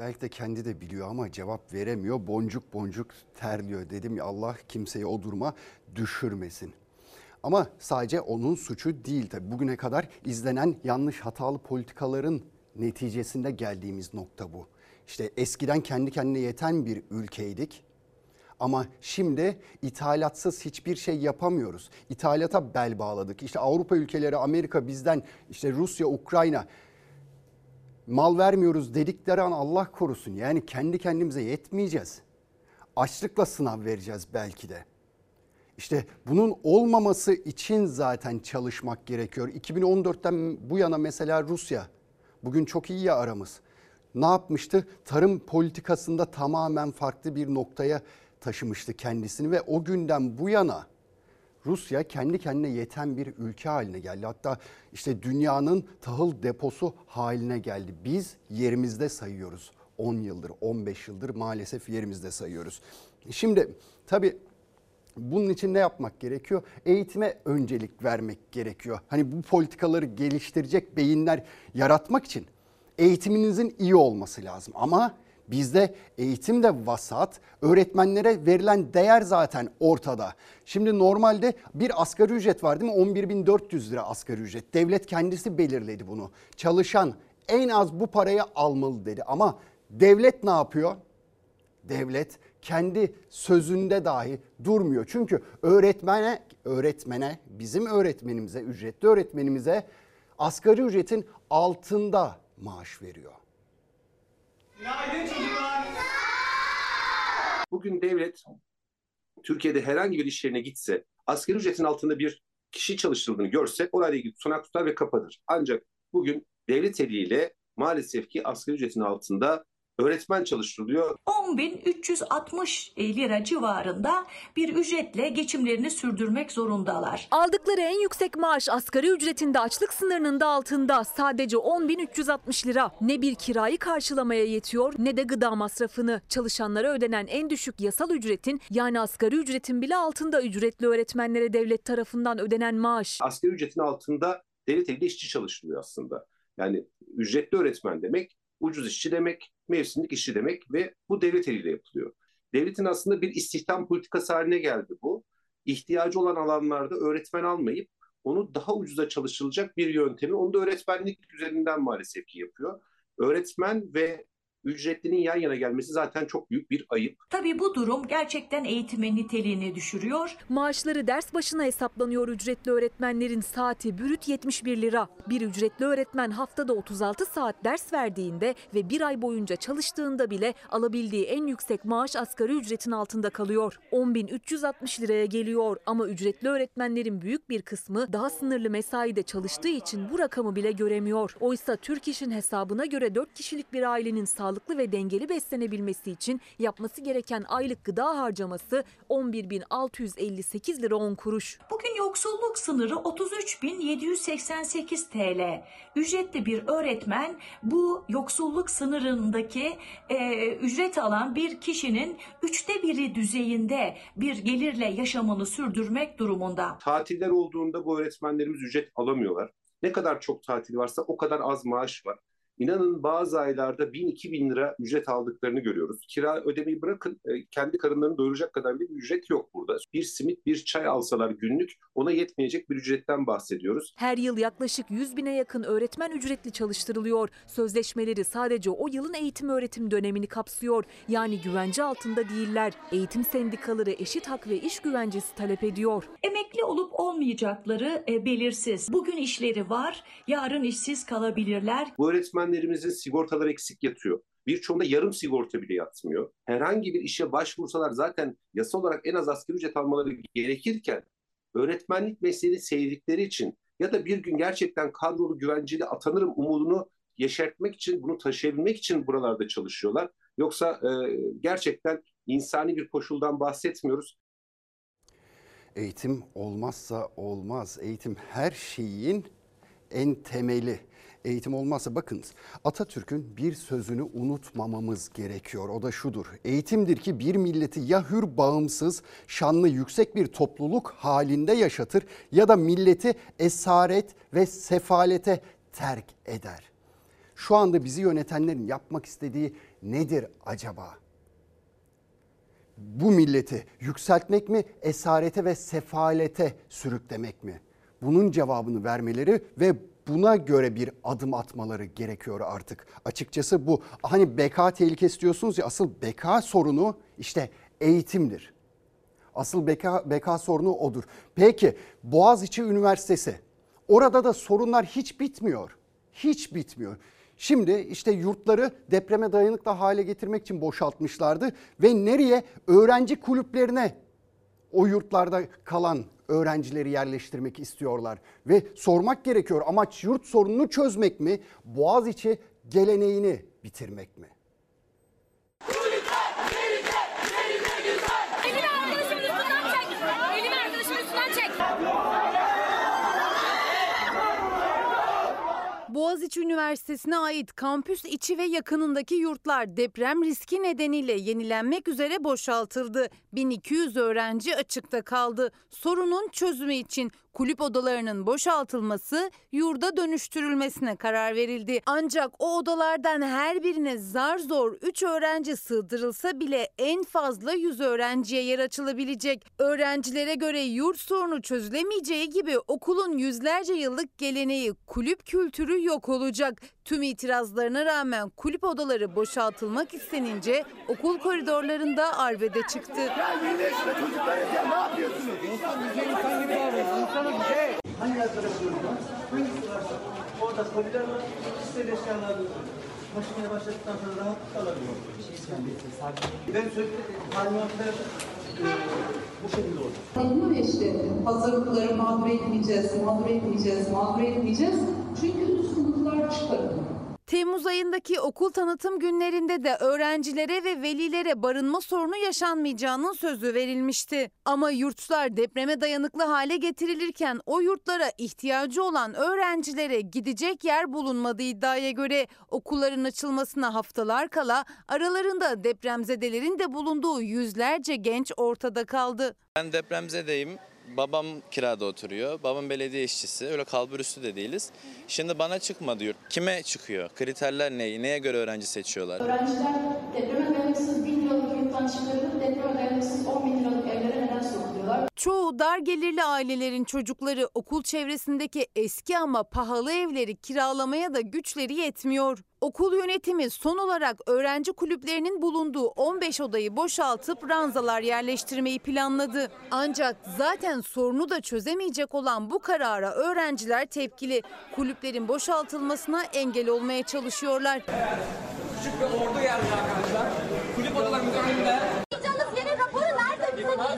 Belki de kendi de biliyor ama cevap veremiyor. Boncuk boncuk terliyor dedim ya Allah kimseyi o duruma düşürmesin. Ama sadece onun suçu değil tabii. Bugüne kadar izlenen yanlış hatalı politikaların neticesinde geldiğimiz nokta bu. İşte eskiden kendi kendine yeten bir ülkeydik. Ama şimdi ithalatsız hiçbir şey yapamıyoruz. İthalata bel bağladık. İşte Avrupa ülkeleri, Amerika bizden, işte Rusya, Ukrayna mal vermiyoruz dedikleri an Allah korusun. Yani kendi kendimize yetmeyeceğiz. Açlıkla sınav vereceğiz belki de. İşte bunun olmaması için zaten çalışmak gerekiyor. 2014'ten bu yana mesela Rusya bugün çok iyi ya aramız. Ne yapmıştı? Tarım politikasında tamamen farklı bir noktaya taşımıştı kendisini ve o günden bu yana Rusya kendi kendine yeten bir ülke haline geldi. Hatta işte dünyanın tahıl deposu haline geldi. Biz yerimizde sayıyoruz. 10 yıldır, 15 yıldır maalesef yerimizde sayıyoruz. Şimdi tabii bunun için ne yapmak gerekiyor? Eğitime öncelik vermek gerekiyor. Hani bu politikaları geliştirecek beyinler yaratmak için eğitiminizin iyi olması lazım. Ama Bizde eğitim de vasat, öğretmenlere verilen değer zaten ortada. Şimdi normalde bir asgari ücret var değil mi? 11.400 lira asgari ücret. Devlet kendisi belirledi bunu. Çalışan en az bu parayı almalı dedi. Ama devlet ne yapıyor? Devlet kendi sözünde dahi durmuyor. Çünkü öğretmene, öğretmene, bizim öğretmenimize, ücretli öğretmenimize asgari ücretin altında maaş veriyor. Bugün devlet Türkiye'de herhangi bir iş yerine gitse asgari ücretin altında bir kişi çalıştırıldığını görse orayla ilgili tutanak tutar ve kapatır. Ancak bugün devlet eliyle maalesef ki asgari ücretin altında öğretmen çalıştırılıyor. 10.360 lira civarında bir ücretle geçimlerini sürdürmek zorundalar. Aldıkları en yüksek maaş asgari ücretinde açlık sınırının da altında sadece 10.360 lira. Ne bir kirayı karşılamaya yetiyor ne de gıda masrafını. Çalışanlara ödenen en düşük yasal ücretin yani asgari ücretin bile altında ücretli öğretmenlere devlet tarafından ödenen maaş. Asgari ücretin altında devlet eliyle işçi çalıştırılıyor aslında. Yani ücretli öğretmen demek ucuz işçi demek, mevsimlik işçi demek ve bu devlet eliyle yapılıyor. Devletin aslında bir istihdam politikası haline geldi bu. İhtiyacı olan alanlarda öğretmen almayıp onu daha ucuza çalışılacak bir yöntemi, onu da öğretmenlik üzerinden maalesef ki yapıyor. Öğretmen ve ücretlinin yan yana gelmesi zaten çok büyük bir ayıp. Tabii bu durum gerçekten eğitimin niteliğini düşürüyor. Maaşları ders başına hesaplanıyor ücretli öğretmenlerin saati bürüt 71 lira. Bir ücretli öğretmen haftada 36 saat ders verdiğinde ve bir ay boyunca çalıştığında bile alabildiği en yüksek maaş asgari ücretin altında kalıyor. 10.360 liraya geliyor ama ücretli öğretmenlerin büyük bir kısmı daha sınırlı mesaide çalıştığı için bu rakamı bile göremiyor. Oysa Türk İş'in hesabına göre 4 kişilik bir ailenin sağlıklı ve dengeli beslenebilmesi için yapması gereken aylık gıda harcaması 11.658 lira 10 kuruş. Bugün yoksulluk sınırı 33.788 TL. Ücretli bir öğretmen bu yoksulluk sınırındaki e, ücret alan bir kişinin üçte biri düzeyinde bir gelirle yaşamını sürdürmek durumunda. Tatiller olduğunda bu öğretmenlerimiz ücret alamıyorlar. Ne kadar çok tatil varsa o kadar az maaş var. İnanın bazı aylarda 1000-2000 lira ücret aldıklarını görüyoruz. Kira ödemeyi bırakın e, kendi karınlarını doyuracak kadar bir ücret yok burada. Bir simit bir çay alsalar günlük ona yetmeyecek bir ücretten bahsediyoruz. Her yıl yaklaşık 100 bine yakın öğretmen ücretli çalıştırılıyor. Sözleşmeleri sadece o yılın eğitim öğretim dönemini kapsıyor. Yani güvence altında değiller. Eğitim sendikaları eşit hak ve iş güvencesi talep ediyor. Emekli olup olmayacakları e, belirsiz. Bugün işleri var, yarın işsiz kalabilirler. Bu öğretmenlerimizin sigortaları eksik yatıyor. Birçoğunda yarım sigorta bile yatmıyor. Herhangi bir işe başvursalar zaten yasa olarak en az asgari ücret almaları gerekirken öğretmenlik mesleğini sevdikleri için ya da bir gün gerçekten kadrolu güvenceli atanırım umudunu yeşertmek için, bunu taşıyabilmek için buralarda çalışıyorlar. Yoksa e, gerçekten insani bir koşuldan bahsetmiyoruz. Eğitim olmazsa olmaz. Eğitim her şeyin en temeli. Eğitim olmazsa bakınız Atatürk'ün bir sözünü unutmamamız gerekiyor. O da şudur. Eğitimdir ki bir milleti ya hür bağımsız, şanlı yüksek bir topluluk halinde yaşatır ya da milleti esaret ve sefalete terk eder. Şu anda bizi yönetenlerin yapmak istediği nedir acaba? Bu milleti yükseltmek mi, esarete ve sefalete sürüklemek mi? Bunun cevabını vermeleri ve buna göre bir adım atmaları gerekiyor artık. Açıkçası bu hani beka tehlikesi diyorsunuz ya asıl beka sorunu işte eğitimdir. Asıl beka, beka sorunu odur. Peki Boğaziçi Üniversitesi orada da sorunlar hiç bitmiyor. Hiç bitmiyor. Şimdi işte yurtları depreme dayanıklı hale getirmek için boşaltmışlardı ve nereye? Öğrenci kulüplerine o yurtlarda kalan öğrencileri yerleştirmek istiyorlar. Ve sormak gerekiyor amaç yurt sorununu çözmek mi? Boğaziçi geleneğini bitirmek mi? Boğaziçi Üniversitesi'ne ait kampüs içi ve yakınındaki yurtlar deprem riski nedeniyle yenilenmek üzere boşaltıldı. 1200 öğrenci açıkta kaldı. Sorunun çözümü için kulüp odalarının boşaltılması, yurda dönüştürülmesine karar verildi. Ancak o odalardan her birine zar zor 3 öğrenci sığdırılsa bile en fazla 100 öğrenciye yer açılabilecek. Öğrencilere göre yurt sorunu çözülemeyeceği gibi okulun yüzlerce yıllık geleneği kulüp kültürü yok olacak. Tüm itirazlarına rağmen kulüp odaları boşaltılmak istenince okul koridorlarında arbede çıktı. Hangi arkadaşlarım var? Hangisi varsa orada kobiler var. Kişisel eşyalarınızı taşımaya başladıktan sonra rahatlıkla alabiliyor. Ben sürekli talimatlar e, bu şekilde oldu. Tanımlar işte hazırlıkları mağdur etmeyeceğiz, mağdur etmeyeceğiz, mağdur etmeyeceğiz. Çünkü üst sınıflar çıkarılıyor. Temmuz ayındaki okul tanıtım günlerinde de öğrencilere ve velilere barınma sorunu yaşanmayacağının sözü verilmişti. Ama yurtlar depreme dayanıklı hale getirilirken o yurtlara ihtiyacı olan öğrencilere gidecek yer bulunmadığı iddiaya göre okulların açılmasına haftalar kala aralarında depremzedelerin de bulunduğu yüzlerce genç ortada kaldı. Ben depremzedeyim. Babam kirada oturuyor. Babam belediye işçisi. Öyle kalbur üstü de değiliz. Şimdi bana çıkmadı yurt. Kime çıkıyor? Kriterler ne? Neye göre öğrenci seçiyorlar? Öğrenciler depreme dayanıksız 1000 yurttan çıkarılıp depreme dayanıksız 10 bin evlere neden sokuluyorlar? Çoğu dar gelirli ailelerin çocukları okul çevresindeki eski ama pahalı evleri kiralamaya da güçleri yetmiyor. Okul yönetimi son olarak öğrenci kulüplerinin bulunduğu 15 odayı boşaltıp ranzalar yerleştirmeyi planladı. Ancak zaten sorunu da çözemeyecek olan bu karara öğrenciler tepkili. Kulüplerin boşaltılmasına engel olmaya çalışıyorlar. Küçük bir ordu geldi arkadaşlar. Kulüp odalarımız önünde. Canınız yeni raporu nerede? Bize niye bunlar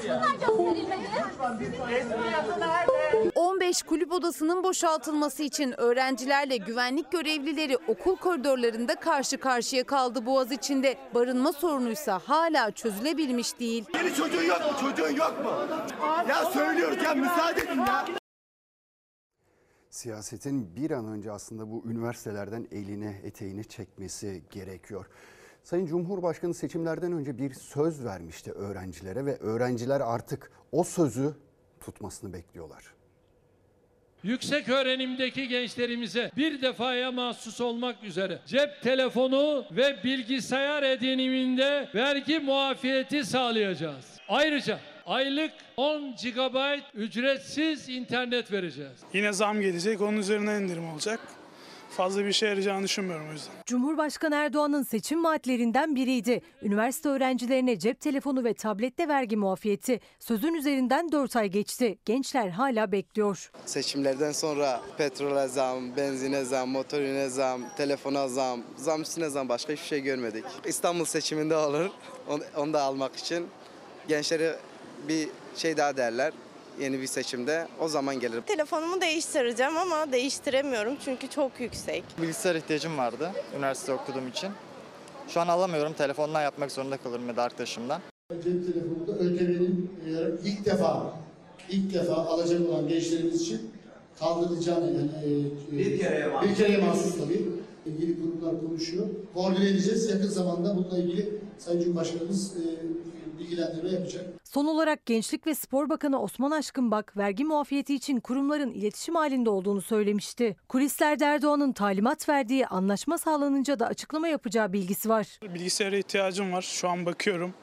gösterilmedi? 15 kulüp odasının boşaltılması için öğrencilerle güvenlik görevlileri okul koridorlarında karşı karşıya kaldı Boğaz içinde. Barınma sorunuysa hala çözülebilmiş değil. Senin çocuğun yok mu? Çocuğun yok mu? Ya söylüyoruz ya müsaade edin ya. Siyasetin bir an önce aslında bu üniversitelerden eline eteğini çekmesi gerekiyor. Sayın Cumhurbaşkanı seçimlerden önce bir söz vermişti öğrencilere ve öğrenciler artık o sözü tutmasını bekliyorlar. Yüksek öğrenimdeki gençlerimize bir defaya mahsus olmak üzere cep telefonu ve bilgisayar ediniminde vergi muafiyeti sağlayacağız. Ayrıca aylık 10 GB ücretsiz internet vereceğiz. Yine zam gelecek, onun üzerine indirim olacak. Fazla bir şey yarayacağını düşünmüyorum o yüzden. Cumhurbaşkanı Erdoğan'ın seçim vaatlerinden biriydi. Üniversite öğrencilerine cep telefonu ve tablette vergi muafiyeti. Sözün üzerinden 4 ay geçti. Gençler hala bekliyor. Seçimlerden sonra petrole zam, benzine zam, motorine zam, telefona zam, zam üstüne zam başka hiçbir şey görmedik. İstanbul seçiminde olur. Onu, onu da almak için gençlere bir şey daha derler yeni bir seçimde o zaman gelir. Telefonumu değiştireceğim ama değiştiremiyorum çünkü çok yüksek. Bilgisayar ihtiyacım vardı üniversite okuduğum için. Şu an alamıyorum. Telefondan yapmak zorunda kalırım ya da arkadaşımdan. Cep telefonunda ÖTV'nin e, ilk defa ilk defa alacak olan gençlerimiz için kaldırılacağını yani e, Bir kereye mahsus. bir kereye mahsus tabii. İlgili kurumlar konuşuyor. Koordine edeceğiz. Yakın zamanda bununla ilgili Sayın Cumhurbaşkanımız e, bilgilendirme yapacak. Son olarak Gençlik ve Spor Bakanı Osman Aşkınbak vergi muafiyeti için kurumların iletişim halinde olduğunu söylemişti. Kulislerde Erdoğan'ın talimat verdiği anlaşma sağlanınca da açıklama yapacağı bilgisi var. Bilgisayara ihtiyacım var. Şu an bakıyorum.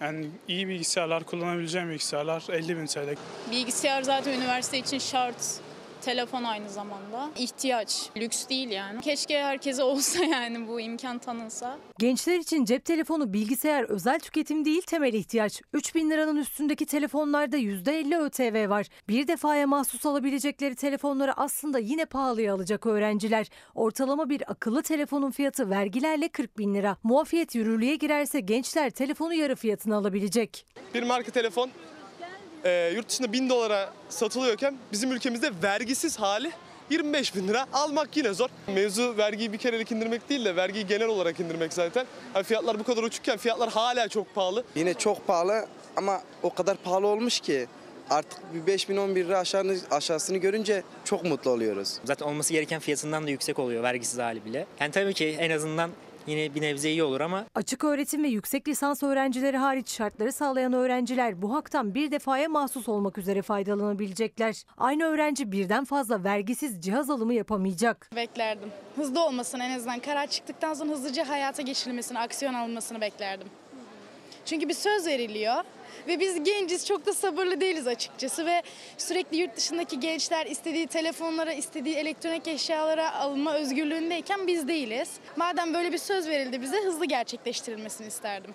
Yani iyi bilgisayarlar, kullanabileceğim bilgisayarlar 50 bin TL. Bilgisayar zaten üniversite için şart. Telefon aynı zamanda. ihtiyaç, lüks değil yani. Keşke herkese olsa yani bu imkan tanınsa. Gençler için cep telefonu, bilgisayar özel tüketim değil temel ihtiyaç. 3 bin liranın üstündeki telefonlarda %50 ÖTV var. Bir defaya mahsus alabilecekleri telefonları aslında yine pahalıya alacak öğrenciler. Ortalama bir akıllı telefonun fiyatı vergilerle 40 bin lira. Muafiyet yürürlüğe girerse gençler telefonu yarı fiyatına alabilecek. Bir marka telefon e, yurt dışında 1000 dolara satılıyorken bizim ülkemizde vergisiz hali 25 bin lira almak yine zor. Mevzu vergiyi bir kerelik indirmek değil de vergiyi genel olarak indirmek zaten. Yani fiyatlar bu kadar uçukken fiyatlar hala çok pahalı. Yine çok pahalı ama o kadar pahalı olmuş ki artık bir 5 bin 11 lira aşağını, aşağısını görünce çok mutlu oluyoruz. Zaten olması gereken fiyatından da yüksek oluyor vergisiz hali bile. Yani tabii ki en azından yine bir nebze iyi olur ama Açık öğretim ve yüksek lisans öğrencileri hariç şartları sağlayan öğrenciler bu haktan bir defaya mahsus olmak üzere faydalanabilecekler. Aynı öğrenci birden fazla vergisiz cihaz alımı yapamayacak. Beklerdim. Hızlı olmasını en azından karar çıktıktan sonra hızlıca hayata geçirilmesini, aksiyon alınmasını beklerdim. Çünkü bir söz veriliyor. Ve biz genciz çok da sabırlı değiliz açıkçası ve sürekli yurt dışındaki gençler istediği telefonlara, istediği elektronik eşyalara alma özgürlüğündeyken biz değiliz. Madem böyle bir söz verildi bize hızlı gerçekleştirilmesini isterdim.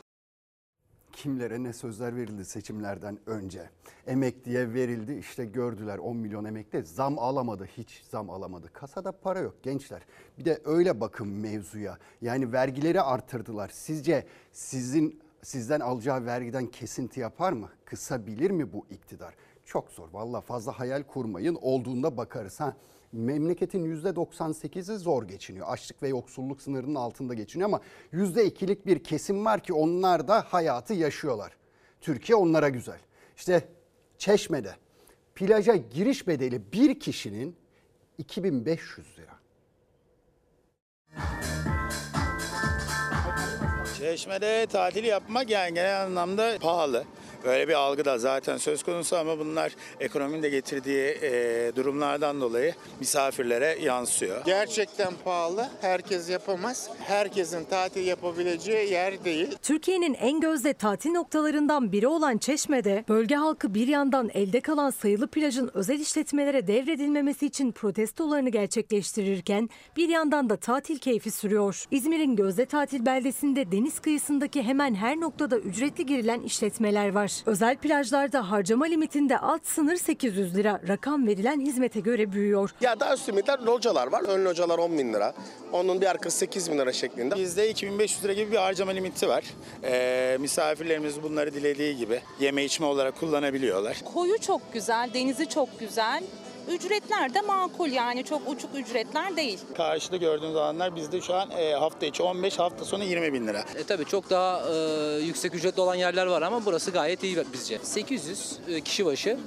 Kimlere ne sözler verildi seçimlerden önce? Emekliye verildi işte gördüler 10 milyon emekli zam alamadı hiç zam alamadı. Kasada para yok gençler. Bir de öyle bakın mevzuya. Yani vergileri artırdılar. Sizce sizin sizden alacağı vergiden kesinti yapar mı? Kısabilir mi bu iktidar? Çok zor. Valla fazla hayal kurmayın. Olduğunda bakarız. Ha, memleketin %98'i zor geçiniyor. Açlık ve yoksulluk sınırının altında geçiniyor ama %2'lik bir kesim var ki onlar da hayatı yaşıyorlar. Türkiye onlara güzel. İşte Çeşme'de plaja giriş bedeli bir kişinin 2500 lira. Çeşme'de tatil yapmak yani genel anlamda pahalı. Böyle bir algı da zaten söz konusu ama bunlar ekonominin de getirdiği e, durumlardan dolayı misafirlere yansıyor. Gerçekten pahalı. Herkes yapamaz. Herkesin tatil yapabileceği yer değil. Türkiye'nin en gözde tatil noktalarından biri olan Çeşme'de bölge halkı bir yandan elde kalan sayılı plajın özel işletmelere devredilmemesi için protestolarını gerçekleştirirken bir yandan da tatil keyfi sürüyor. İzmir'in gözde tatil beldesinde deniz kıyısındaki hemen her noktada ücretli girilen işletmeler var. Özel plajlarda harcama limitinde alt sınır 800 lira. Rakam verilen hizmete göre büyüyor. Ya daha üstü miktar localar var. Ön localar 10 bin lira. Onun bir arkası 8 bin lira şeklinde. Bizde 2500 lira gibi bir harcama limiti var. E, misafirlerimiz bunları dilediği gibi yeme içme olarak kullanabiliyorlar. Koyu çok güzel, denizi çok güzel. Ücretler de makul yani çok uçuk ücretler değil. Karşıda gördüğünüz alanlar bizde şu an e, hafta içi 15, hafta sonu 20 bin lira. E, tabii çok daha e, yüksek ücretli olan yerler var ama burası gayet iyi bizce. 800 e, kişi başı,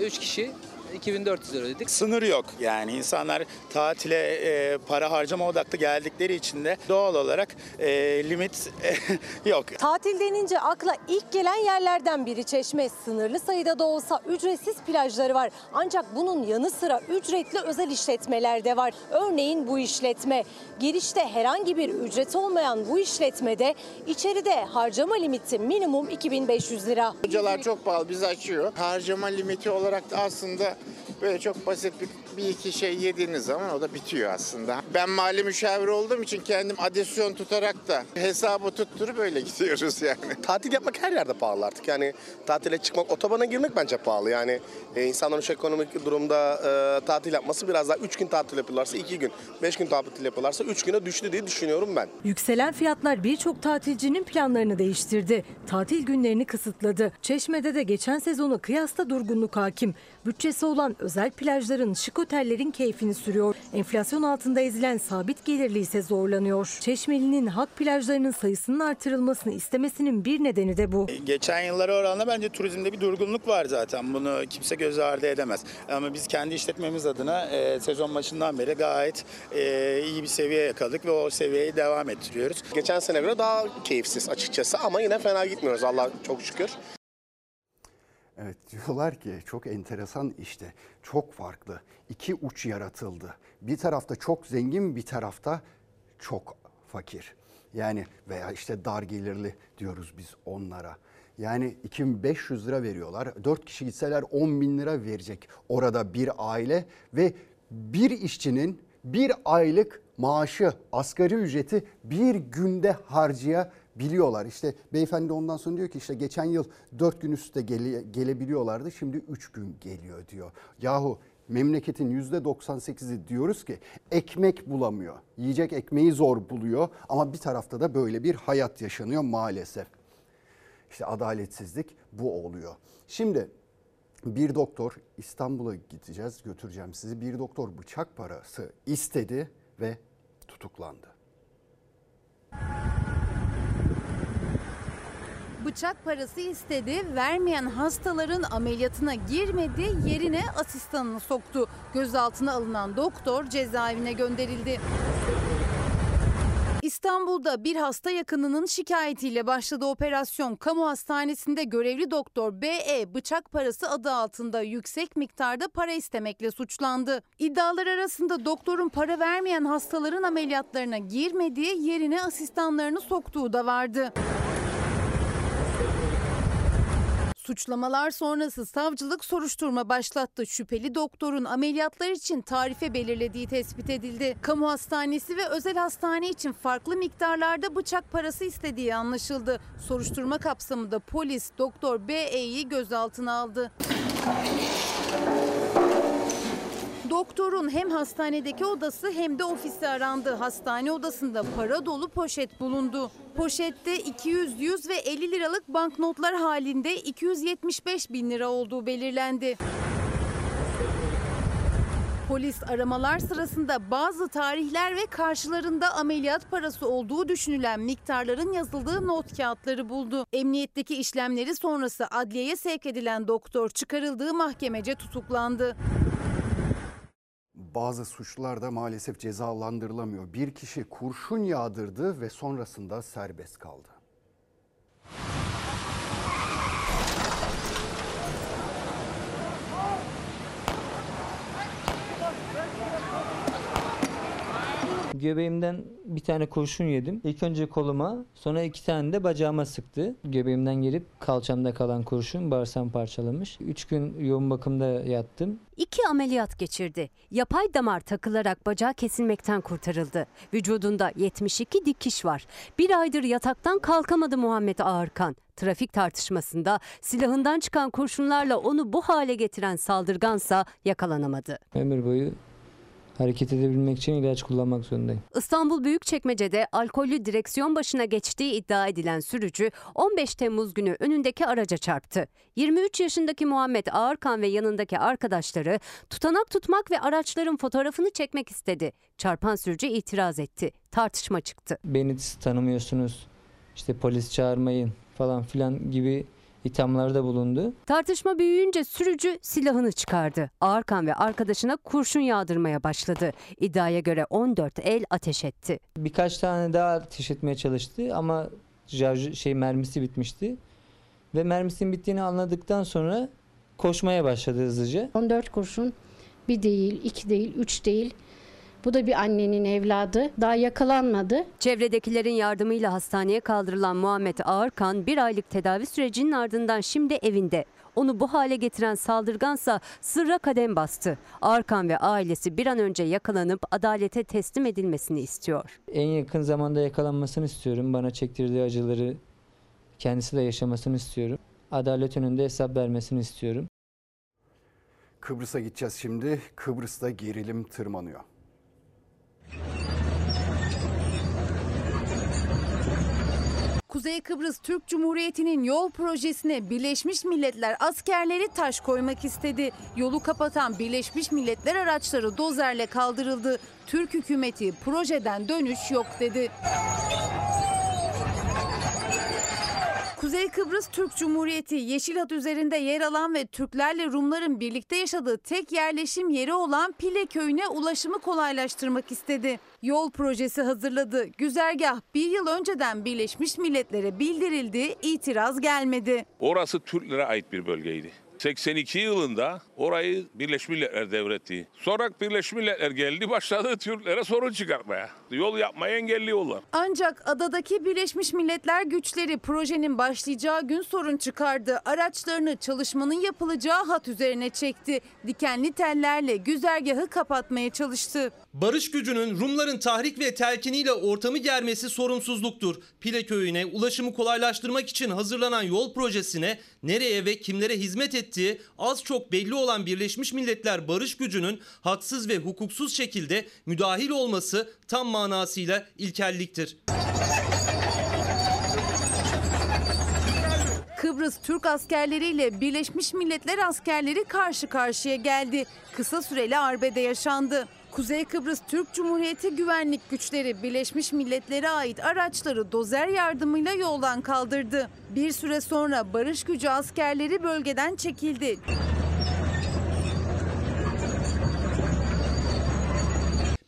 3 kişi 2400 lira dedik. Sınır yok yani insanlar tatile e, para harcama odaklı geldikleri için de doğal olarak e, limit e, yok. Tatil denince akla ilk gelen yerlerden biri Çeşme. Sınırlı sayıda da olsa ücretsiz plajları var. Ancak bunun yanı sıra ücretli özel işletmeler de var. Örneğin bu işletme. Girişte herhangi bir ücret olmayan bu işletmede içeride harcama limiti minimum 2500 lira. Hocalar çok pahalı bizi açıyor. Harcama limiti olarak da aslında böyle çok basit bir, bir iki şey yediğiniz zaman o da bitiyor aslında. Ben mali müşavir olduğum için kendim adisyon tutarak da hesabı tutturup böyle gidiyoruz yani. Tatil yapmak her yerde pahalı artık. Yani tatile çıkmak, otobana girmek bence pahalı. Yani e, insanların şu ekonomik durumda e, tatil yapması biraz daha 3 gün tatil yapıyorlarsa 2 gün, 5 gün tatil yapıyorlarsa 3 güne düştü diye düşünüyorum ben. Yükselen fiyatlar birçok tatilcinin planlarını değiştirdi. Tatil günlerini kısıtladı. Çeşme'de de geçen sezonu kıyasla durgunluk hakim. Bütçesi olan özel plajların, şık otellerin keyfini sürüyor. Enflasyon altında ezilen sabit gelirli ise zorlanıyor. Çeşmeli'nin halk plajlarının sayısının artırılmasını istemesinin bir nedeni de bu. Geçen yıllara oranla bence turizmde bir durgunluk var zaten. Bunu kimse göz ardı edemez. Ama biz kendi işletmemiz adına e, sezon başından beri gayet e, iyi bir seviye yakaladık ve o seviyeyi devam ettiriyoruz. Geçen sene göre daha keyifsiz açıkçası ama yine fena gitmiyoruz Allah çok şükür. Evet diyorlar ki çok enteresan işte çok farklı iki uç yaratıldı. Bir tarafta çok zengin bir tarafta çok fakir. Yani veya işte dar gelirli diyoruz biz onlara. Yani 2500 lira veriyorlar. 4 kişi gitseler 10 bin lira verecek orada bir aile ve bir işçinin bir aylık maaşı, asgari ücreti bir günde harcayabiliyorlar. İşte beyefendi ondan sonra diyor ki işte geçen yıl 4 gün üstte gele, gelebiliyorlardı şimdi 3 gün geliyor diyor. Yahu memleketin %98'i diyoruz ki ekmek bulamıyor. Yiyecek ekmeği zor buluyor ama bir tarafta da böyle bir hayat yaşanıyor maalesef. İşte adaletsizlik bu oluyor. Şimdi bir doktor İstanbul'a gideceğiz götüreceğim sizi. Bir doktor bıçak parası istedi ve tutuklandı. Bıçak parası istedi, vermeyen hastaların ameliyatına girmedi, yerine asistanını soktu. Gözaltına alınan doktor cezaevine gönderildi. İstanbul'da bir hasta yakınının şikayetiyle başladı operasyon. Kamu hastanesinde görevli doktor BE bıçak parası adı altında yüksek miktarda para istemekle suçlandı. İddialar arasında doktorun para vermeyen hastaların ameliyatlarına girmediği yerine asistanlarını soktuğu da vardı. Suçlamalar sonrası savcılık soruşturma başlattı. Şüpheli doktorun ameliyatlar için tarife belirlediği tespit edildi. Kamu hastanesi ve özel hastane için farklı miktarlarda bıçak parası istediği anlaşıldı. Soruşturma kapsamında polis doktor B.E.'yi gözaltına aldı. Doktorun hem hastanedeki odası hem de ofisi arandı. Hastane odasında para dolu poşet bulundu. Poşette 200, 100 ve 50 liralık banknotlar halinde 275 bin lira olduğu belirlendi. Polis aramalar sırasında bazı tarihler ve karşılarında ameliyat parası olduğu düşünülen miktarların yazıldığı not kağıtları buldu. Emniyetteki işlemleri sonrası adliyeye sevk edilen doktor çıkarıldığı mahkemece tutuklandı. Bazı suçlular da maalesef cezalandırılamıyor. Bir kişi kurşun yağdırdı ve sonrasında serbest kaldı. Göbeğimden bir tane kurşun yedim. İlk önce koluma sonra iki tane de bacağıma sıktı. Göbeğimden gelip kalçamda kalan kurşun bağırsam parçalamış. Üç gün yoğun bakımda yattım. İki ameliyat geçirdi. Yapay damar takılarak bacağı kesilmekten kurtarıldı. Vücudunda 72 dikiş var. Bir aydır yataktan kalkamadı Muhammed Ağırkan. Trafik tartışmasında silahından çıkan kurşunlarla onu bu hale getiren saldırgansa yakalanamadı. Ömür boyu hareket edebilmek için ilaç kullanmak zorundayım. İstanbul Büyükçekmece'de alkollü direksiyon başına geçtiği iddia edilen sürücü 15 Temmuz günü önündeki araca çarptı. 23 yaşındaki Muhammed Ağırkan ve yanındaki arkadaşları tutanak tutmak ve araçların fotoğrafını çekmek istedi. Çarpan sürücü itiraz etti. Tartışma çıktı. Beni tanımıyorsunuz, işte polis çağırmayın falan filan gibi ithamlarda bulundu. Tartışma büyüyünce sürücü silahını çıkardı. Ağırkan ve arkadaşına kurşun yağdırmaya başladı. İddiaya göre 14 el ateş etti. Birkaç tane daha ateş etmeye çalıştı ama şey mermisi bitmişti. Ve mermisinin bittiğini anladıktan sonra koşmaya başladı hızlıca. 14 kurşun bir değil, iki değil, üç değil. Bu da bir annenin evladı. Daha yakalanmadı. Çevredekilerin yardımıyla hastaneye kaldırılan Muhammed Ağırkan bir aylık tedavi sürecinin ardından şimdi evinde. Onu bu hale getiren saldırgansa sırra kadem bastı. Ağırkan ve ailesi bir an önce yakalanıp adalete teslim edilmesini istiyor. En yakın zamanda yakalanmasını istiyorum. Bana çektirdiği acıları kendisi de yaşamasını istiyorum. Adalet önünde hesap vermesini istiyorum. Kıbrıs'a gideceğiz şimdi. Kıbrıs'ta gerilim tırmanıyor. Kuzey Kıbrıs Türk Cumhuriyeti'nin yol projesine Birleşmiş Milletler askerleri taş koymak istedi. Yolu kapatan Birleşmiş Milletler araçları dozerle kaldırıldı. Türk hükümeti projeden dönüş yok dedi. Kuzey Kıbrıs Türk Cumhuriyeti Yeşil Hat üzerinde yer alan ve Türklerle Rumların birlikte yaşadığı tek yerleşim yeri olan Pile köyüne ulaşımı kolaylaştırmak istedi. Yol projesi hazırladı. Güzergah bir yıl önceden Birleşmiş Milletler'e bildirildi, itiraz gelmedi. Orası Türklere ait bir bölgeydi. 82 yılında orayı Birleşmiş Milletler devretti. Sonra Birleşmiş Milletler geldi başladı Türklere sorun çıkartmaya. Yol yapmayı engelliyorlar. Ancak adadaki Birleşmiş Milletler güçleri projenin başlayacağı gün sorun çıkardı. Araçlarını çalışmanın yapılacağı hat üzerine çekti. Dikenli tellerle güzergahı kapatmaya çalıştı. Barış gücünün Rumların tahrik ve telkiniyle ortamı germesi sorumsuzluktur. Pile köyüne ulaşımı kolaylaştırmak için hazırlanan yol projesine nereye ve kimlere hizmet ettiği az çok belli olan Birleşmiş Milletler barış gücünün haksız ve hukuksuz şekilde müdahil olması tam manasıyla ilkelliktir. Kıbrıs Türk askerleriyle Birleşmiş Milletler askerleri karşı karşıya geldi. Kısa süreli arbede yaşandı. Kuzey Kıbrıs Türk Cumhuriyeti güvenlik güçleri Birleşmiş Milletler'e ait araçları dozer yardımıyla yoldan kaldırdı. Bir süre sonra barış gücü askerleri bölgeden çekildi.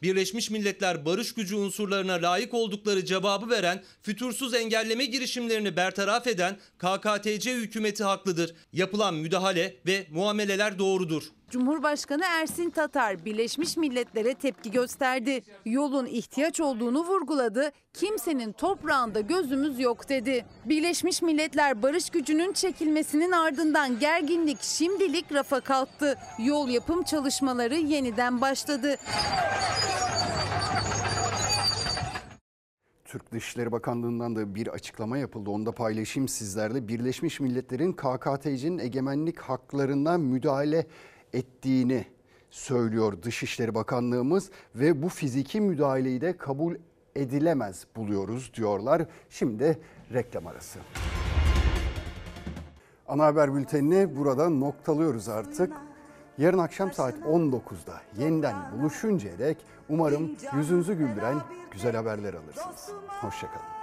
Birleşmiş Milletler barış gücü unsurlarına layık oldukları cevabı veren, fütursuz engelleme girişimlerini bertaraf eden KKTC hükümeti haklıdır. Yapılan müdahale ve muameleler doğrudur. Cumhurbaşkanı Ersin Tatar Birleşmiş Milletler'e tepki gösterdi. Yolun ihtiyaç olduğunu vurguladı. Kimsenin toprağında gözümüz yok dedi. Birleşmiş Milletler barış gücünün çekilmesinin ardından gerginlik şimdilik rafa kalktı. Yol yapım çalışmaları yeniden başladı. Türk Dışişleri Bakanlığı'ndan da bir açıklama yapıldı. Onu da paylaşayım sizlerle. Birleşmiş Milletler'in KKTC'nin egemenlik haklarına müdahale ettiğini söylüyor Dışişleri Bakanlığımız ve bu fiziki müdahaleyi de kabul edilemez buluyoruz diyorlar. Şimdi reklam arası. Ana haber bültenini burada noktalıyoruz artık. Yarın akşam saat 19'da yeniden buluşuncaya dek umarım yüzünüzü güldüren güzel haberler alırsınız. Hoşçakalın.